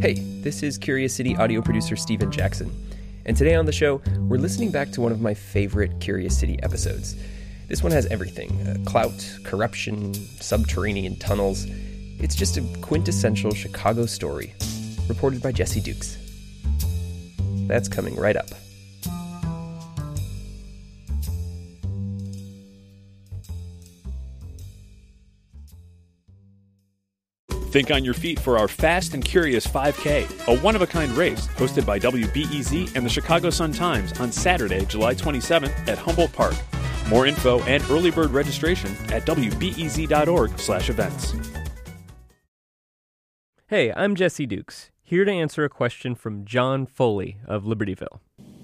Hey, this is Curious City audio producer Steven Jackson. And today on the show, we're listening back to one of my favorite Curious City episodes. This one has everything uh, clout, corruption, subterranean tunnels. It's just a quintessential Chicago story, reported by Jesse Dukes. That's coming right up. Think on your feet for our Fast and Curious 5K, a one of a kind race hosted by WBEZ and the Chicago Sun Times on Saturday, July 27th at Humboldt Park. More info and early bird registration at wbez.org/events. Hey, I'm Jesse Dukes, here to answer a question from John Foley of Libertyville.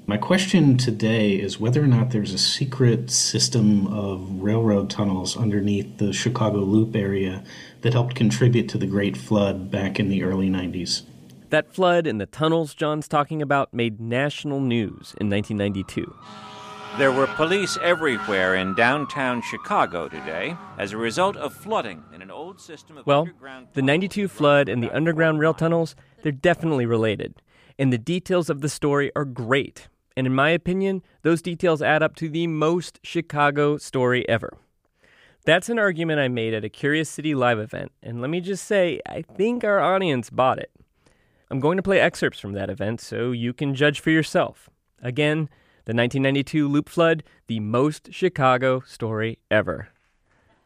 My question today is whether or not there's a secret system of railroad tunnels underneath the Chicago Loop area that helped contribute to the Great Flood back in the early 90s. That flood and the tunnels John's talking about made national news in 1992. There were police everywhere in downtown Chicago today as a result of flooding in an old system of Well, underground the 92 flood and the underground rail tunnels, they're definitely related. And the details of the story are great. And in my opinion, those details add up to the most Chicago story ever. That's an argument I made at a Curious City live event, and let me just say, I think our audience bought it. I'm going to play excerpts from that event so you can judge for yourself. Again, the 1992 Loop Flood, the most Chicago story ever.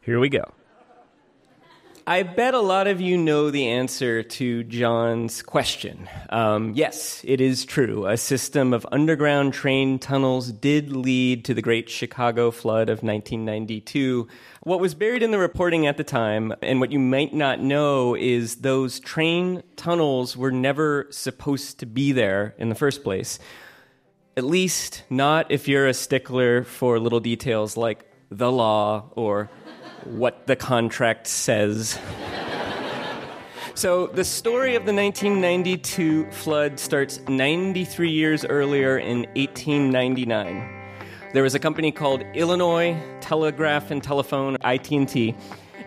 Here we go. I bet a lot of you know the answer to John's question. Um, yes, it is true. A system of underground train tunnels did lead to the Great Chicago Flood of 1992. What was buried in the reporting at the time, and what you might not know, is those train tunnels were never supposed to be there in the first place. At least, not if you're a stickler for little details like the law or what the contract says. So, the story of the 1992 flood starts 93 years earlier in 1899. There was a company called Illinois Telegraph and Telephone, ITT,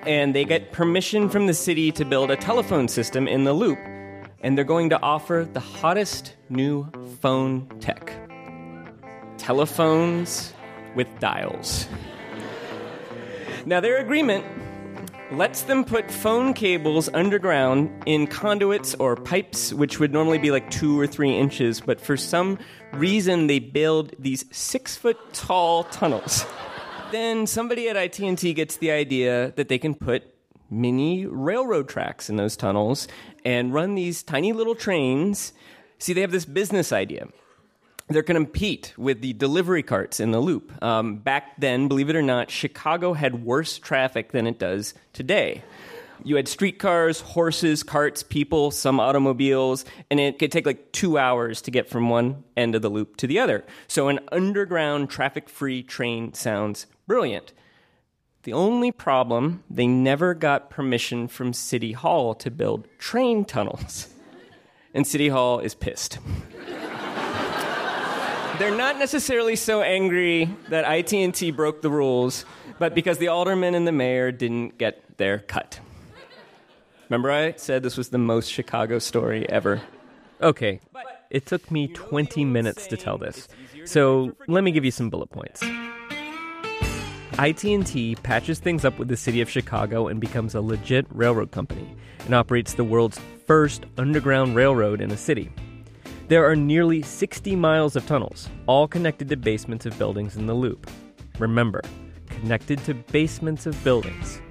and they get permission from the city to build a telephone system in the loop, and they're going to offer the hottest new phone tech. Telephones with dials. Now, their agreement lets them put phone cables underground in conduits or pipes, which would normally be like two or three inches, but for some reason they build these six foot tall tunnels. then somebody at IT&T gets the idea that they can put mini railroad tracks in those tunnels and run these tiny little trains. See, they have this business idea they're going to compete with the delivery carts in the loop. Um, back then, believe it or not, Chicago had worse traffic than it does today. You had streetcars, horses, carts, people, some automobiles, and it could take like two hours to get from one end of the loop to the other. So, an underground traffic free train sounds brilliant. The only problem, they never got permission from City Hall to build train tunnels. And City Hall is pissed they're not necessarily so angry that IT&T broke the rules, but because the alderman and the mayor didn't get their cut. Remember I said this was the most Chicago story ever? Okay, it took me 20 minutes to tell this. So, let me give you some bullet points. IT&T patches things up with the city of Chicago and becomes a legit railroad company and operates the world's first underground railroad in a city. There are nearly 60 miles of tunnels, all connected to basements of buildings in the loop. Remember, connected to basements of buildings.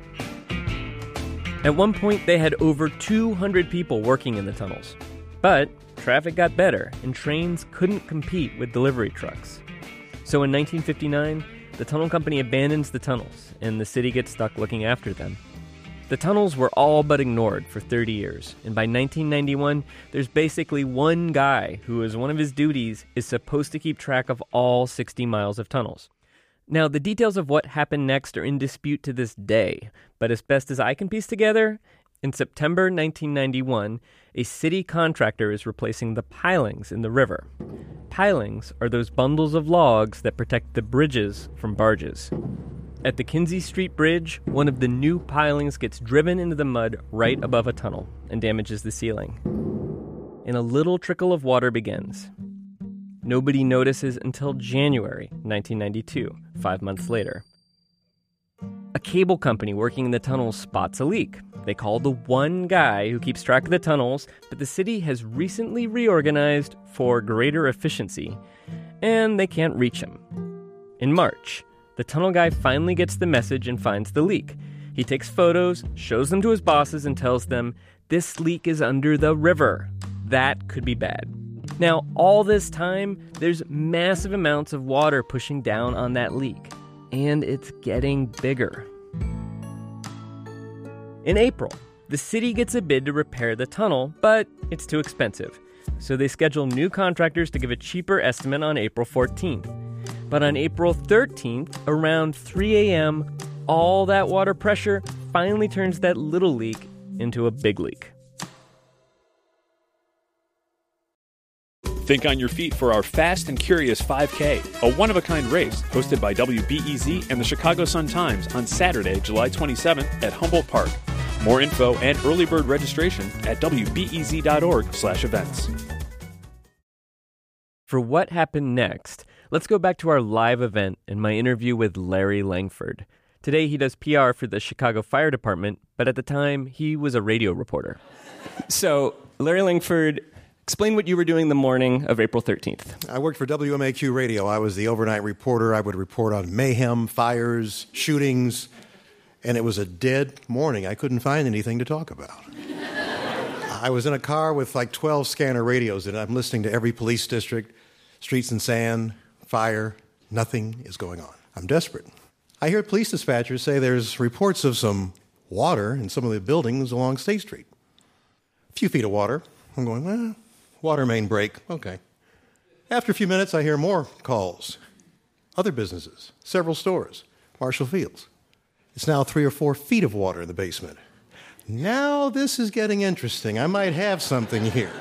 At one point, they had over 200 people working in the tunnels. But traffic got better, and trains couldn't compete with delivery trucks. So in 1959, the tunnel company abandons the tunnels, and the city gets stuck looking after them. The tunnels were all but ignored for 30 years, and by 1991, there's basically one guy who, as one of his duties, is supposed to keep track of all 60 miles of tunnels. Now, the details of what happened next are in dispute to this day, but as best as I can piece together, in September 1991, a city contractor is replacing the pilings in the river. Pilings are those bundles of logs that protect the bridges from barges. At the Kinzie Street Bridge, one of the new pilings gets driven into the mud right above a tunnel and damages the ceiling. and a little trickle of water begins. Nobody notices until January 1992, five months later. A cable company working in the tunnels spots a leak. They call the one guy who keeps track of the tunnels, but the city has recently reorganized for greater efficiency, and they can't reach him. In March, the tunnel guy finally gets the message and finds the leak. He takes photos, shows them to his bosses, and tells them, This leak is under the river. That could be bad. Now, all this time, there's massive amounts of water pushing down on that leak, and it's getting bigger. In April, the city gets a bid to repair the tunnel, but it's too expensive. So they schedule new contractors to give a cheaper estimate on April 14th. But on April 13th, around 3 a.m., all that water pressure finally turns that little leak into a big leak. Think on your feet for our Fast and Curious 5K, a one of a kind race hosted by WBEZ and the Chicago Sun Times on Saturday, July 27th at Humboldt Park. More info and early bird registration at wbez.org/events. For what happened next, let's go back to our live event and my interview with Larry Langford. Today he does PR for the Chicago Fire Department, but at the time he was a radio reporter. So, Larry Langford, explain what you were doing the morning of April 13th. I worked for WMAQ Radio. I was the overnight reporter. I would report on mayhem, fires, shootings, and it was a dead morning. I couldn't find anything to talk about. I was in a car with like 12 scanner radios, and I'm listening to every police district, streets and sand, fire. Nothing is going on. I'm desperate. I hear police dispatchers say there's reports of some water in some of the buildings along State Street. A few feet of water. I'm going, water main break. Okay. After a few minutes, I hear more calls. Other businesses, several stores, Marshall Fields. It's now three or four feet of water in the basement. Now this is getting interesting. I might have something here.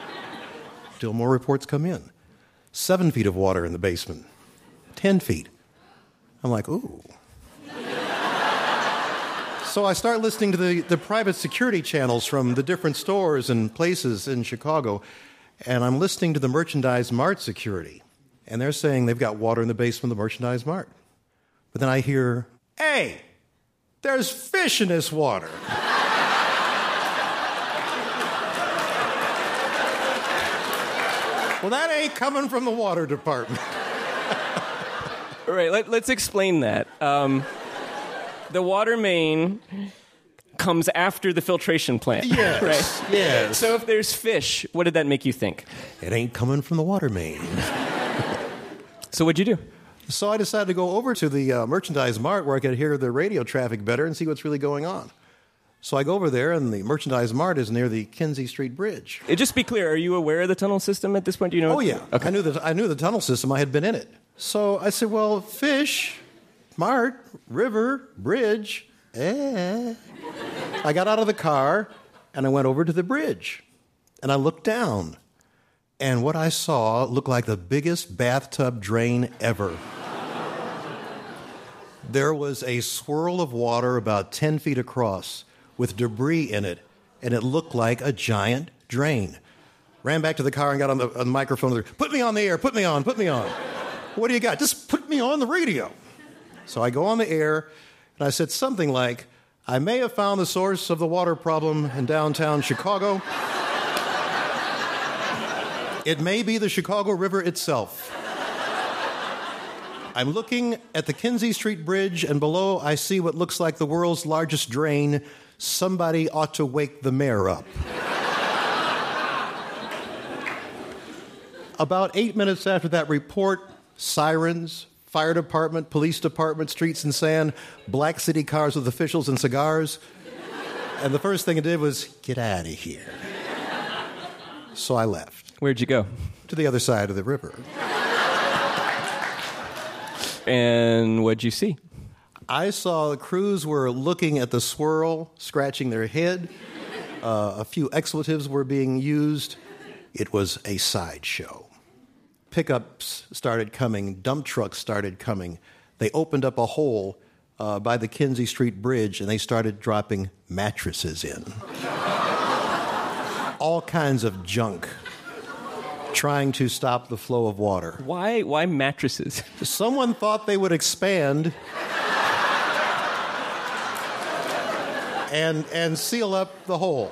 Still more reports come in. Seven feet of water in the basement. Ten feet. I'm like, ooh. so I start listening to the, the private security channels from the different stores and places in Chicago, and I'm listening to the Merchandise Mart security. And they're saying they've got water in the basement of the Merchandise Mart. But then I hear, hey, there's fish in this water. well, that ain't coming from the water department. Right, let, us explain that. Um, the water main comes after the filtration plant. Yes. right? Yes. So if there's fish, what did that make you think? It ain't coming from the water main. so what'd you do? So I decided to go over to the uh, merchandise mart where I could hear the radio traffic better and see what's really going on. So I go over there, and the merchandise mart is near the Kinzie Street Bridge. Uh, just be clear: Are you aware of the tunnel system at this point? Do you know? Oh yeah, okay. I knew the I knew the tunnel system. I had been in it. So I said, "Well, fish, mart, river, bridge." Eh. I got out of the car and I went over to the bridge, and I looked down, and what I saw looked like the biggest bathtub drain ever there was a swirl of water about 10 feet across with debris in it, and it looked like a giant drain. Ran back to the car and got on the, on the microphone. Put me on the air, put me on, put me on. What do you got? Just put me on the radio. So I go on the air, and I said something like, I may have found the source of the water problem in downtown Chicago. it may be the Chicago River itself. I'm looking at the Kinzie Street Bridge, and below I see what looks like the world's largest drain. Somebody ought to wake the mayor up. About eight minutes after that report, sirens, fire department, police department, streets and sand, black city cars with officials and cigars. And the first thing I did was get out of here. So I left. Where'd you go? To the other side of the river. And what'd you see? I saw the crews were looking at the swirl, scratching their head. Uh, a few expletives were being used. It was a sideshow. Pickups started coming, dump trucks started coming. They opened up a hole uh, by the Kinzie Street Bridge and they started dropping mattresses in. All kinds of junk. trying to stop the flow of water. Why, why mattresses? Someone thought they would expand and, and seal up the hole.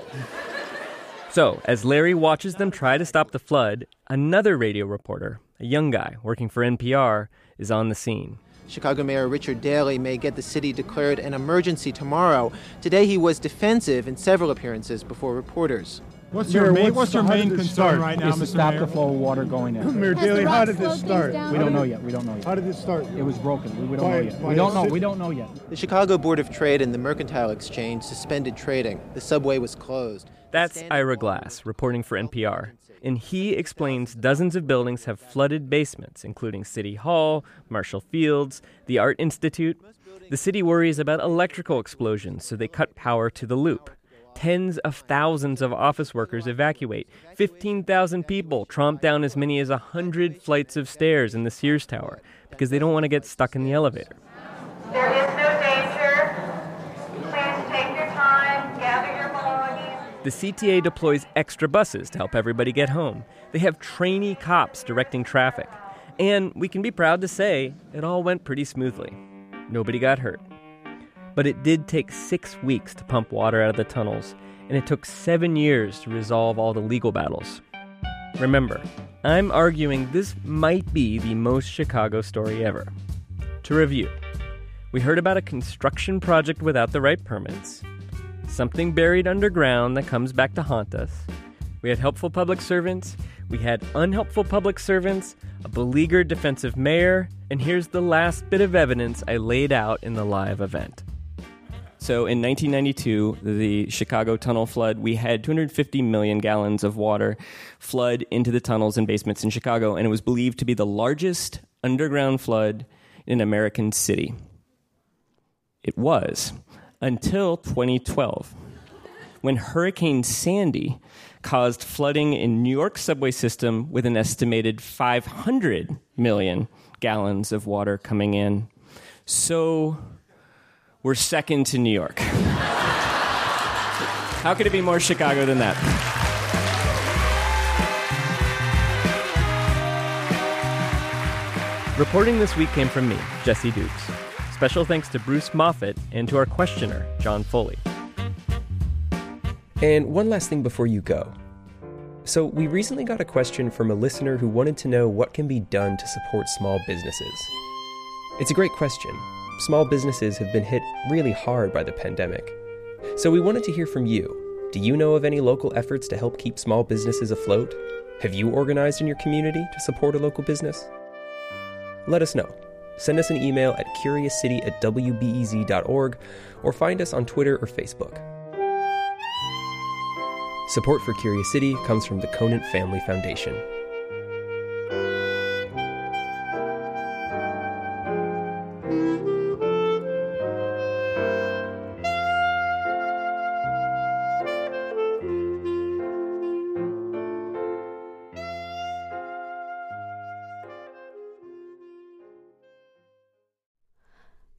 So, as Larry watches them try to stop the flood, another radio reporter, a young guy working for NPR, is on the scene. Chicago Mayor Richard Daley may get the city declared an emergency tomorrow. Today he was defensive in several appearances before reporters. What's your main, what's your main concern right now, is to stop Mayor? the flow of water going in. Mayor Daley, how did this start? We don't know yet. We don't know yet. How did this start? It was broken. We, we don't By- know yet. We don't know. cit- We don't know yet. The Chicago Board of Trade and the Mercantile Exchange suspended trading. The subway was closed. That's Ira Glass, reporting for NPR. And he explains dozens of buildings have flooded basements, including City Hall, Marshall Fields, the Art Institute. The city worries about electrical explosions, so they cut power to the loop. Tens of thousands of office workers evacuate. 15,000 people tromp down as many as 100 flights of stairs in the Sears Tower because they don't want to get stuck in the elevator. There is no danger. Please take your time, gather your belongings. The CTA deploys extra buses to help everybody get home. They have trainee cops directing traffic. And we can be proud to say it all went pretty smoothly. Nobody got hurt. But it did take six weeks to pump water out of the tunnels, and it took seven years to resolve all the legal battles. Remember, I'm arguing this might be the most Chicago story ever. To review, we heard about a construction project without the right permits, something buried underground that comes back to haunt us. We had helpful public servants, we had unhelpful public servants, a beleaguered defensive mayor, and here's the last bit of evidence I laid out in the live event. So in 1992, the Chicago tunnel flood, we had 250 million gallons of water flood into the tunnels and basements in Chicago, and it was believed to be the largest underground flood in an American city. It was until 2012, when Hurricane Sandy caused flooding in New York subway system with an estimated 500 million gallons of water coming in. So we're second to New York. How could it be more Chicago than that? Reporting this week came from me, Jesse Dukes. Special thanks to Bruce Moffat and to our questioner, John Foley. And one last thing before you go. So, we recently got a question from a listener who wanted to know what can be done to support small businesses. It's a great question. Small businesses have been hit really hard by the pandemic. So, we wanted to hear from you. Do you know of any local efforts to help keep small businesses afloat? Have you organized in your community to support a local business? Let us know. Send us an email at curiouscity at wbez.org or find us on Twitter or Facebook. Support for Curious City comes from the Conant Family Foundation.